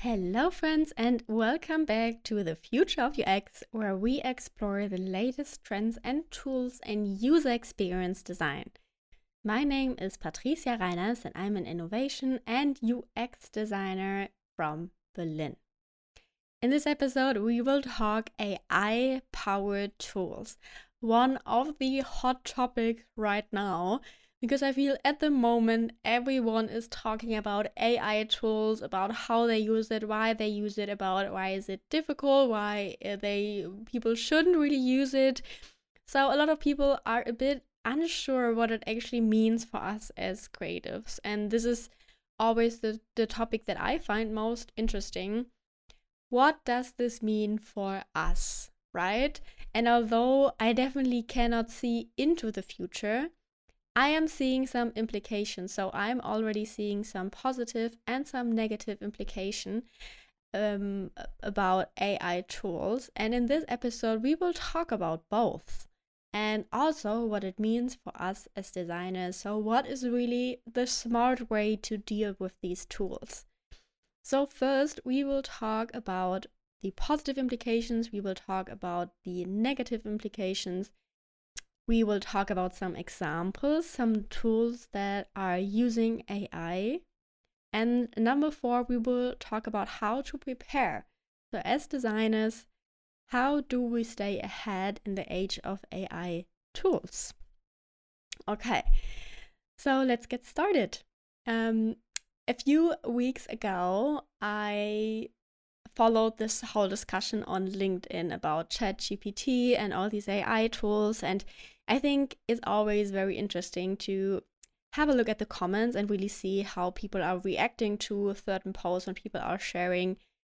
Hello, friends, and welcome back to the Future of UX, where we explore the latest trends and tools in user experience design. My name is Patricia Reiners, and I'm an innovation and UX designer from Berlin. In this episode, we will talk AI powered tools, one of the hot topics right now because I feel at the moment everyone is talking about AI tools, about how they use it, why they use it, about why is it difficult, why uh, they people shouldn't really use it. So a lot of people are a bit unsure what it actually means for us as creatives. And this is always the, the topic that I find most interesting. What does this mean for us, right? And although I definitely cannot see into the future, I am seeing some implications. So I'm already seeing some positive and some negative implication um, about AI tools. And in this episode, we will talk about both and also what it means for us as designers. So, what is really the smart way to deal with these tools? So, first, we will talk about the positive implications, we will talk about the negative implications, we will talk about some examples, some tools that are using AI. And number four, we will talk about how to prepare. So, as designers, how do we stay ahead in the age of AI tools? Okay, so let's get started. Um, a few weeks ago, I followed this whole discussion on LinkedIn about ChatGPT and all these AI tools. And I think it's always very interesting to have a look at the comments and really see how people are reacting to certain posts when people are sharing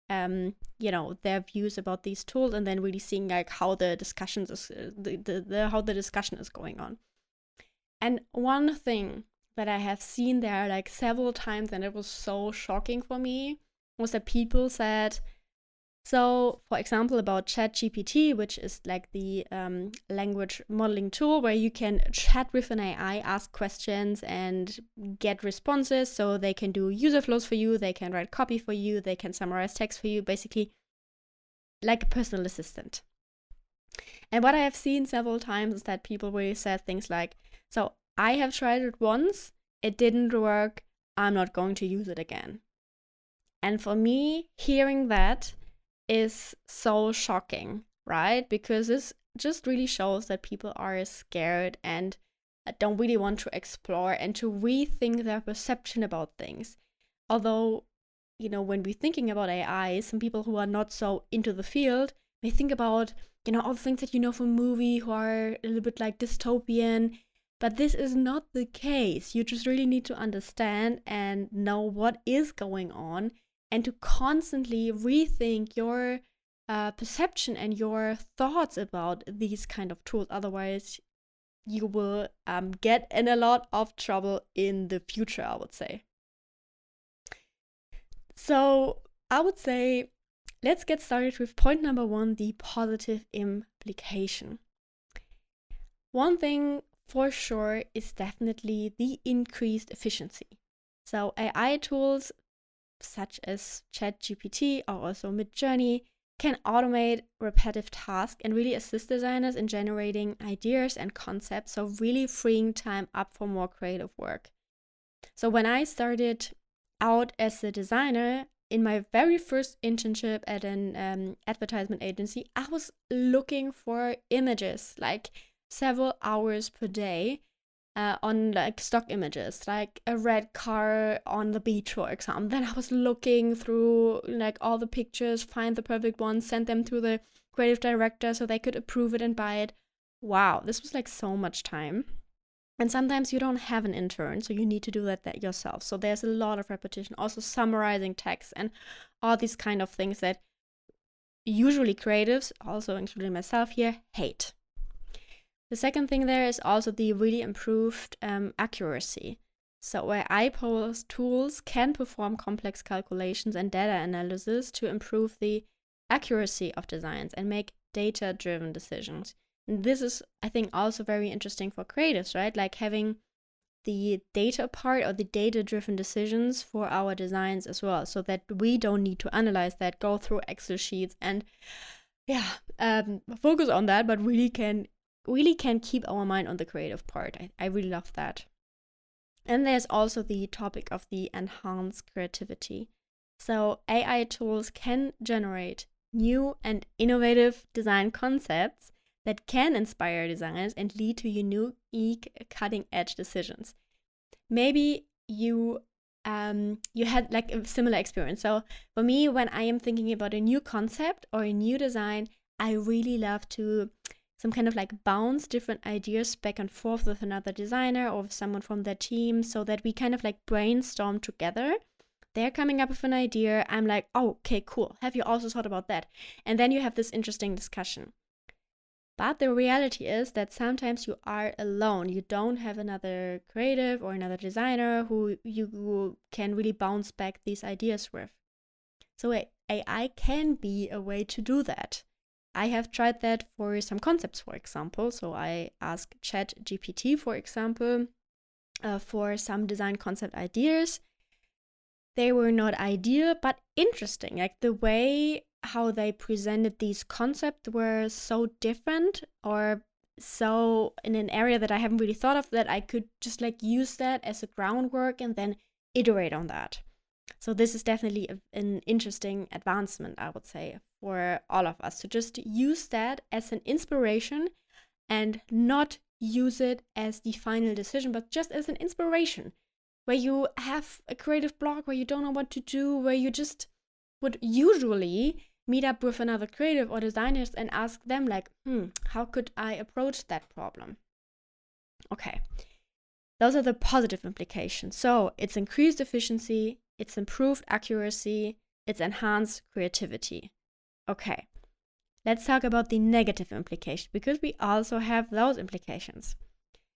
um you know their views about these tools and then really seeing like how the discussions is uh, the, the, the how the discussion is going on. And one thing that i have seen there like several times and it was so shocking for me was that people said so, for example, about ChatGPT, which is like the um, language modeling tool where you can chat with an AI, ask questions, and get responses. So they can do user flows for you, they can write copy for you, they can summarize text for you, basically like a personal assistant. And what I have seen several times is that people really said things like, So I have tried it once, it didn't work, I'm not going to use it again. And for me, hearing that, is so shocking, right? Because this just really shows that people are scared and uh, don't really want to explore and to rethink their perception about things. Although, you know, when we're thinking about AI, some people who are not so into the field may think about, you know, all the things that you know from movie who are a little bit like dystopian. But this is not the case. You just really need to understand and know what is going on and to constantly rethink your uh, perception and your thoughts about these kind of tools. Otherwise, you will um, get in a lot of trouble in the future, I would say. So, I would say let's get started with point number one the positive implication. One thing for sure is definitely the increased efficiency. So, AI tools such as ChatGPT or also Midjourney, can automate repetitive tasks and really assist designers in generating ideas and concepts, so really freeing time up for more creative work. So when I started out as a designer, in my very first internship at an um, advertisement agency, I was looking for images like several hours per day uh, on like stock images, like a red car on the beach, for example. Then I was looking through like all the pictures, find the perfect one, send them to the creative director so they could approve it and buy it. Wow, this was like so much time. And sometimes you don't have an intern, so you need to do that, that yourself. So there's a lot of repetition, also summarizing text and all these kind of things that usually creatives, also including myself here, hate. The second thing there is also the really improved um, accuracy. So, where iPose tools can perform complex calculations and data analysis to improve the accuracy of designs and make data driven decisions. And this is, I think, also very interesting for creatives, right? Like having the data part or the data driven decisions for our designs as well so that we don't need to analyze that go through excel sheets and yeah um, focus on that but really can really can keep our mind on the creative part I, I really love that and there's also the topic of the enhanced creativity so ai tools can generate new and innovative design concepts that can inspire designers and lead to unique cutting edge decisions. Maybe you um, you had like a similar experience. So for me, when I am thinking about a new concept or a new design, I really love to some kind of like bounce different ideas back and forth with another designer or with someone from their team so that we kind of like brainstorm together. They're coming up with an idea. I'm like, oh, okay, cool. Have you also thought about that? And then you have this interesting discussion. But the reality is that sometimes you are alone. You don't have another creative or another designer who you can really bounce back these ideas with. So AI can be a way to do that. I have tried that for some concepts, for example. So I asked Chat GPT, for example, uh, for some design concept ideas. They were not ideal, but interesting. Like the way how they presented these concepts were so different or so in an area that I haven't really thought of that I could just like use that as a groundwork and then iterate on that. So this is definitely a, an interesting advancement, I would say, for all of us. To just use that as an inspiration and not use it as the final decision, but just as an inspiration where you have a creative block where you don't know what to do, where you just would usually meet up with another creative or designers and ask them like hmm how could i approach that problem? Okay. Those are the positive implications. So it's increased efficiency it's improved accuracy it's enhanced creativity okay let's talk about the negative implication because we also have those implications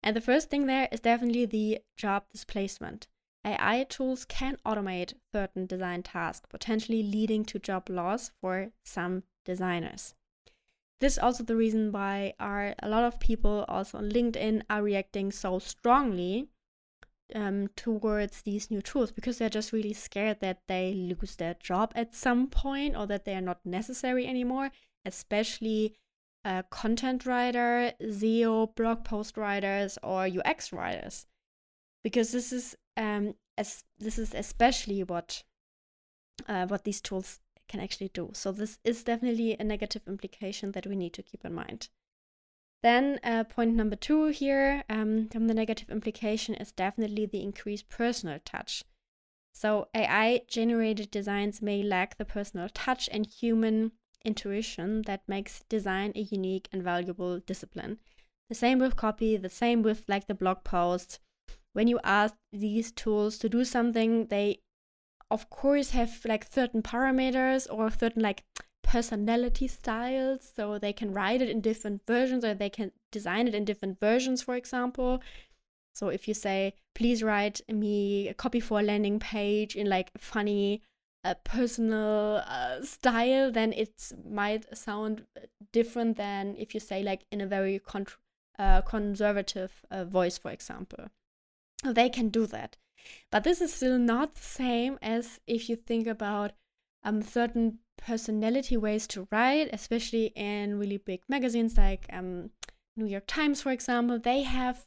and the first thing there is definitely the job displacement AI tools can automate certain design tasks, potentially leading to job loss for some designers. This is also the reason why are a lot of people also on LinkedIn are reacting so strongly um, towards these new tools because they're just really scared that they lose their job at some point or that they are not necessary anymore, especially uh, content writer, SEO, blog post writers, or UX writers because this is um, as this is especially what uh, what these tools can actually do. So this is definitely a negative implication that we need to keep in mind. Then uh, point number two here um, from the negative implication is definitely the increased personal touch. So AI generated designs may lack the personal touch and human intuition that makes design a unique and valuable discipline. The same with copy, the same with like the blog posts when you ask these tools to do something, they of course have like certain parameters or certain like personality styles so they can write it in different versions or they can design it in different versions for example so if you say please write me a copy for a landing page in like funny uh, personal uh, style then it might sound different than if you say like in a very con- uh, conservative uh, voice for example they can do that. But this is still not the same as if you think about um, certain personality ways to write, especially in really big magazines like um, New York Times, for example. They have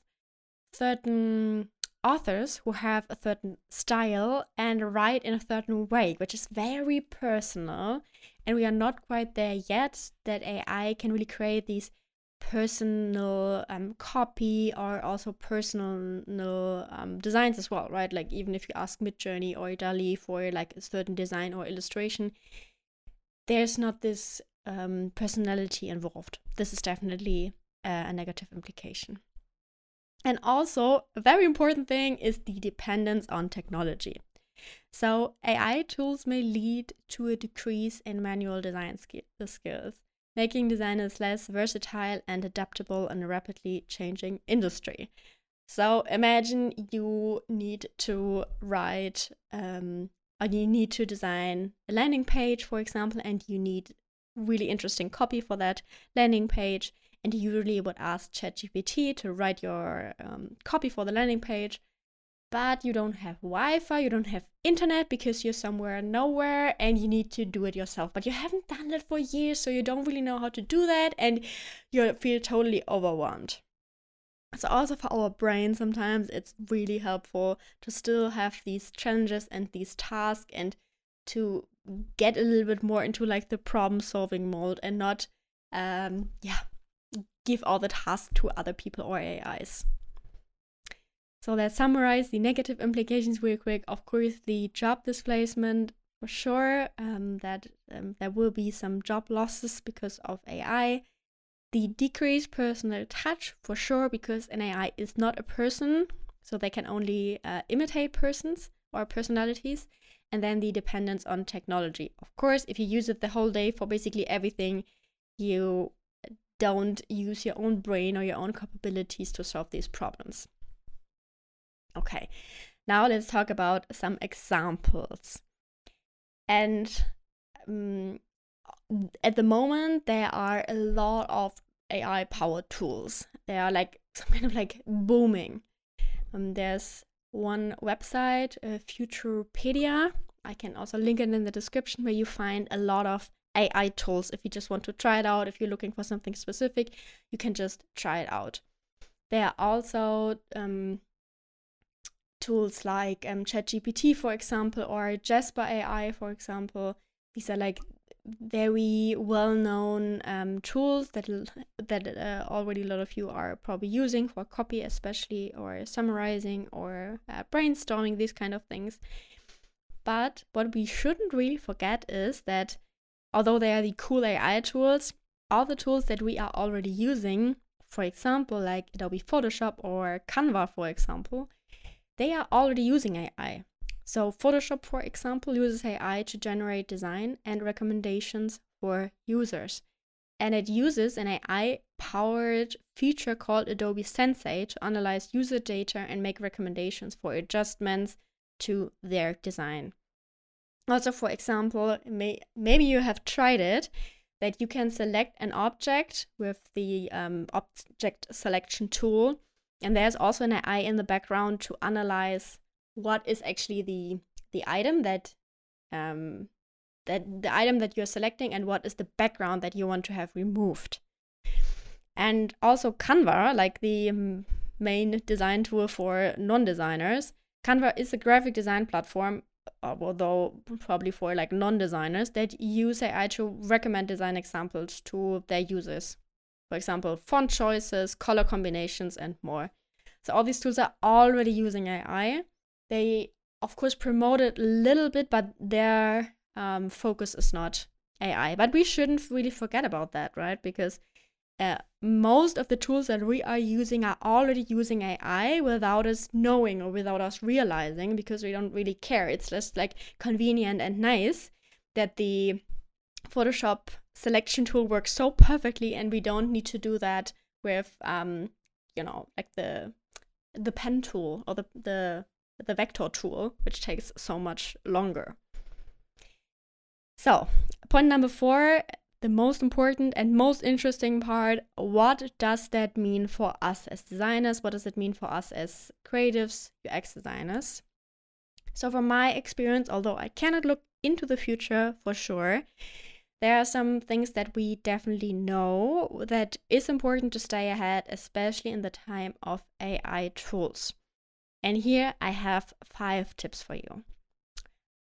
certain authors who have a certain style and write in a certain way, which is very personal. And we are not quite there yet that AI can really create these personal um, copy or also personal um, designs as well, right? Like even if you ask Midjourney or DALL-E for like a certain design or illustration, there's not this um, personality involved. This is definitely uh, a negative implication. And also, a very important thing is the dependence on technology. So, AI tools may lead to a decrease in manual design sk- skills making designers less versatile and adaptable in a rapidly changing industry. So imagine you need to write, um, or you need to design a landing page, for example, and you need really interesting copy for that landing page. and you usually would ask ChatGPT to write your um, copy for the landing page. But you don't have Wi Fi, you don't have internet because you're somewhere nowhere and you need to do it yourself. But you haven't done that for years, so you don't really know how to do that and you feel totally overwhelmed. So, also for our brain, sometimes it's really helpful to still have these challenges and these tasks and to get a little bit more into like the problem solving mode and not, um, yeah, give all the tasks to other people or AIs. So let's summarize the negative implications real quick. Of course, the job displacement for sure, um, that um, there will be some job losses because of AI the decreased personal touch for sure because an AI is not a person, so they can only uh, imitate persons or personalities. And then the dependence on technology. Of course, if you use it the whole day for basically everything, you don't use your own brain or your own capabilities to solve these problems. Okay, now let's talk about some examples. And um, at the moment, there are a lot of AI powered tools. They are like some kind of like booming. Um, there's one website, uh, Futurepedia. I can also link it in the description where you find a lot of AI tools. If you just want to try it out, if you're looking for something specific, you can just try it out. There are also um, tools like um, ChatGPT, for example, or Jasper AI, for example. These are like very well-known um, tools that that uh, already a lot of you are probably using for copy, especially or summarizing or uh, brainstorming these kind of things. But what we shouldn't really forget is that although they are the cool AI tools, all the tools that we are already using, for example, like Adobe Photoshop or Canva, for example, they are already using AI. So, Photoshop, for example, uses AI to generate design and recommendations for users. And it uses an AI powered feature called Adobe Sensei to analyze user data and make recommendations for adjustments to their design. Also, for example, may, maybe you have tried it that you can select an object with the um, object selection tool. And there's also an AI in the background to analyze what is actually the the item that um, that the item that you're selecting and what is the background that you want to have removed. And also Canva, like the um, main design tool for non-designers, Canva is a graphic design platform, uh, although probably for like non-designers that use AI to recommend design examples to their users. For example, font choices, color combinations, and more. So all these tools are already using AI they of course promote it a little bit, but their um, focus is not AI. But we shouldn't really forget about that, right? Because uh, most of the tools that we are using are already using AI without us knowing or without us realizing because we don't really care. It's just like convenient and nice that the Photoshop selection tool works so perfectly and we don't need to do that with um you know like the the pen tool or the the the vector tool, which takes so much longer. So, point number four the most important and most interesting part what does that mean for us as designers? What does it mean for us as creatives, UX designers? So, from my experience, although I cannot look into the future for sure, there are some things that we definitely know that is important to stay ahead, especially in the time of AI tools. And here I have five tips for you.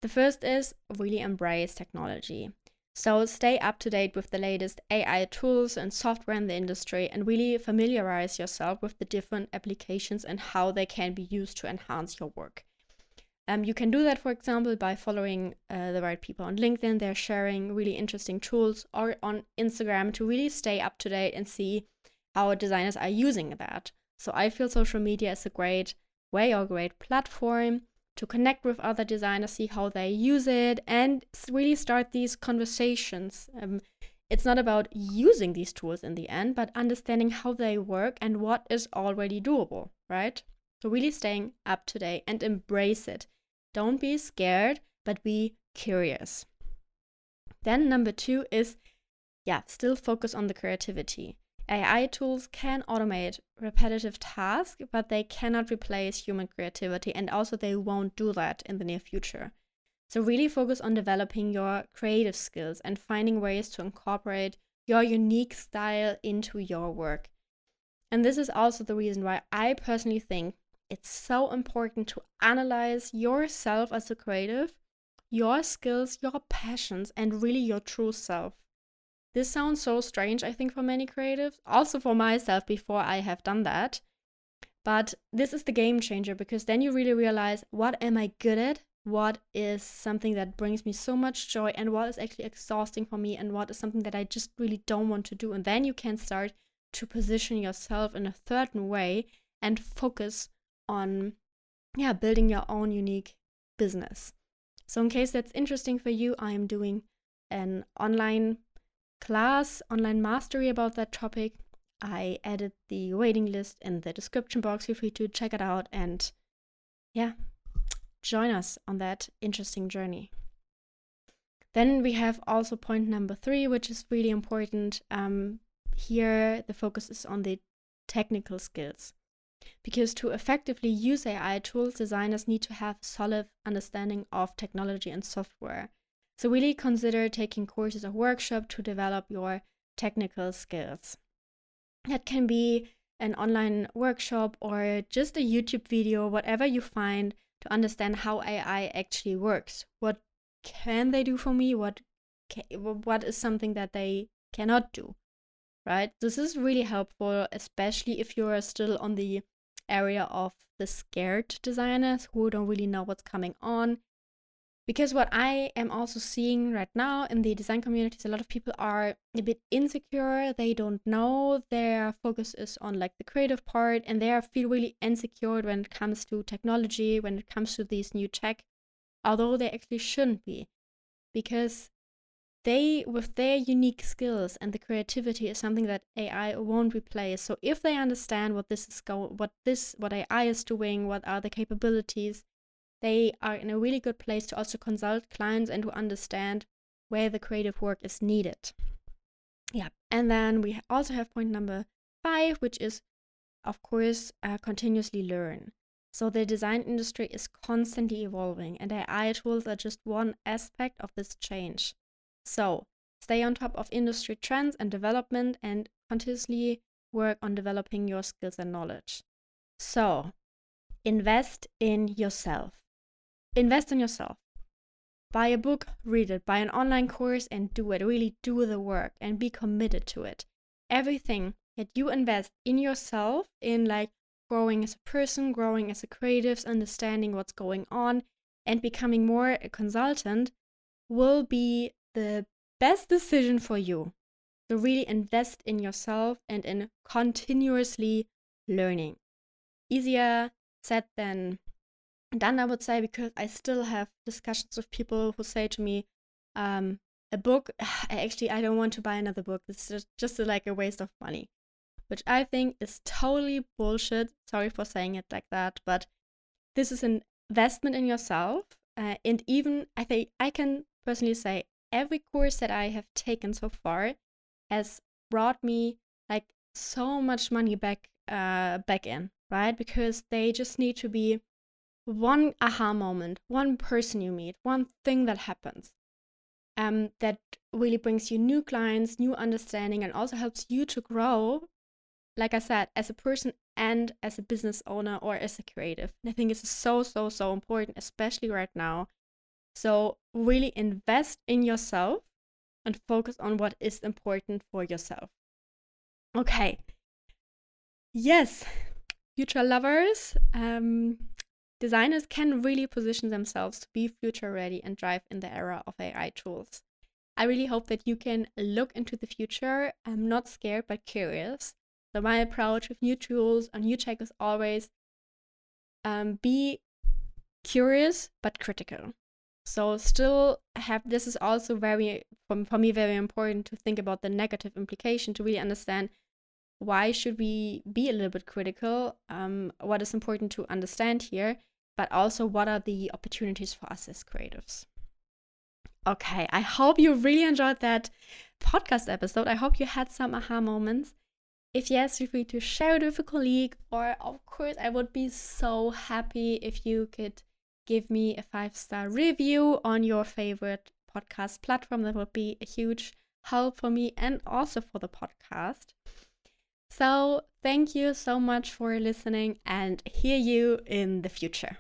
The first is really embrace technology. So stay up to date with the latest AI tools and software in the industry and really familiarize yourself with the different applications and how they can be used to enhance your work. Um, you can do that, for example, by following uh, the right people on LinkedIn. They're sharing really interesting tools, or on Instagram to really stay up to date and see how designers are using that. So I feel social media is a great way or great platform to connect with other designers, see how they use it, and really start these conversations. Um, it's not about using these tools in the end, but understanding how they work and what is already doable, right? So, really staying up to date and embrace it. Don't be scared, but be curious. Then, number two is, yeah, still focus on the creativity. AI tools can automate repetitive tasks, but they cannot replace human creativity, and also they won't do that in the near future. So, really focus on developing your creative skills and finding ways to incorporate your unique style into your work. And this is also the reason why I personally think it's so important to analyze yourself as a creative, your skills, your passions, and really your true self. This sounds so strange, I think, for many creatives, also for myself before I have done that. But this is the game changer because then you really realize what am I good at? What is something that brings me so much joy and what is actually exhausting for me and what is something that I just really don't want to do. And then you can start to position yourself in a certain way and focus on yeah, building your own unique business. So in case that's interesting for you, I am doing an online class, online mastery about that topic. I added the waiting list in the description box. Feel free to check it out and yeah, join us on that interesting journey. Then we have also point number three, which is really important. Um, here, the focus is on the technical skills. Because to effectively use AI tools, designers need to have a solid understanding of technology and software. So, really consider taking courses or workshops to develop your technical skills. That can be an online workshop or just a YouTube video, whatever you find to understand how AI actually works. What can they do for me? What what is something that they cannot do? Right? This is really helpful, especially if you're still on the area of the scared designers who don't really know what's coming on because what I am also seeing right now in the design communities, a lot of people are a bit insecure. They don't know. Their focus is on like the creative part and they feel really insecure when it comes to technology, when it comes to these new tech, although they actually shouldn't be. Because they, with their unique skills and the creativity, is something that AI won't replace. So if they understand what this is going, what this, what AI is doing, what are the capabilities, they are in a really good place to also consult clients and to understand where the creative work is needed. Yeah, and then we also have point number five, which is, of course, uh, continuously learn. So the design industry is constantly evolving, and AI tools are just one aspect of this change. So stay on top of industry trends and development, and continuously work on developing your skills and knowledge. So invest in yourself. Invest in yourself. Buy a book, read it, buy an online course, and do it. Really do the work and be committed to it. Everything that you invest in yourself, in like growing as a person, growing as a creative, understanding what's going on, and becoming more a consultant, will be the best decision for you. So, really invest in yourself and in continuously learning. Easier said than done, I would say, because I still have discussions with people who say to me, um, a book, I actually, I don't want to buy another book. It's just, just like a waste of money, which I think is totally bullshit. Sorry for saying it like that, but this is an investment in yourself. Uh, and even I think I can personally say every course that I have taken so far has brought me like so much money back uh back in right because they just need to be one aha moment, one person you meet, one thing that happens um, that really brings you new clients, new understanding, and also helps you to grow, like I said, as a person and as a business owner or as a creative. And I think it's so, so, so important, especially right now. So, really invest in yourself and focus on what is important for yourself. Okay. Yes, future lovers. Um, Designers can really position themselves to be future ready and drive in the era of AI tools. I really hope that you can look into the future. I'm not scared but curious. So, my approach with new tools and new tech is always um, be curious but critical. So, still have this is also very, for, for me, very important to think about the negative implication to really understand why should we be a little bit critical um, what is important to understand here but also what are the opportunities for us as creatives. Okay i hope you really enjoyed that podcast episode. I hope you had some aha moments. If yes, feel free to share it with a colleague, or of course, I would be so happy if you could give me a five star review on your favorite podcast platform. That would be a huge help for me and also for the podcast. So, thank you so much for listening and hear you in the future.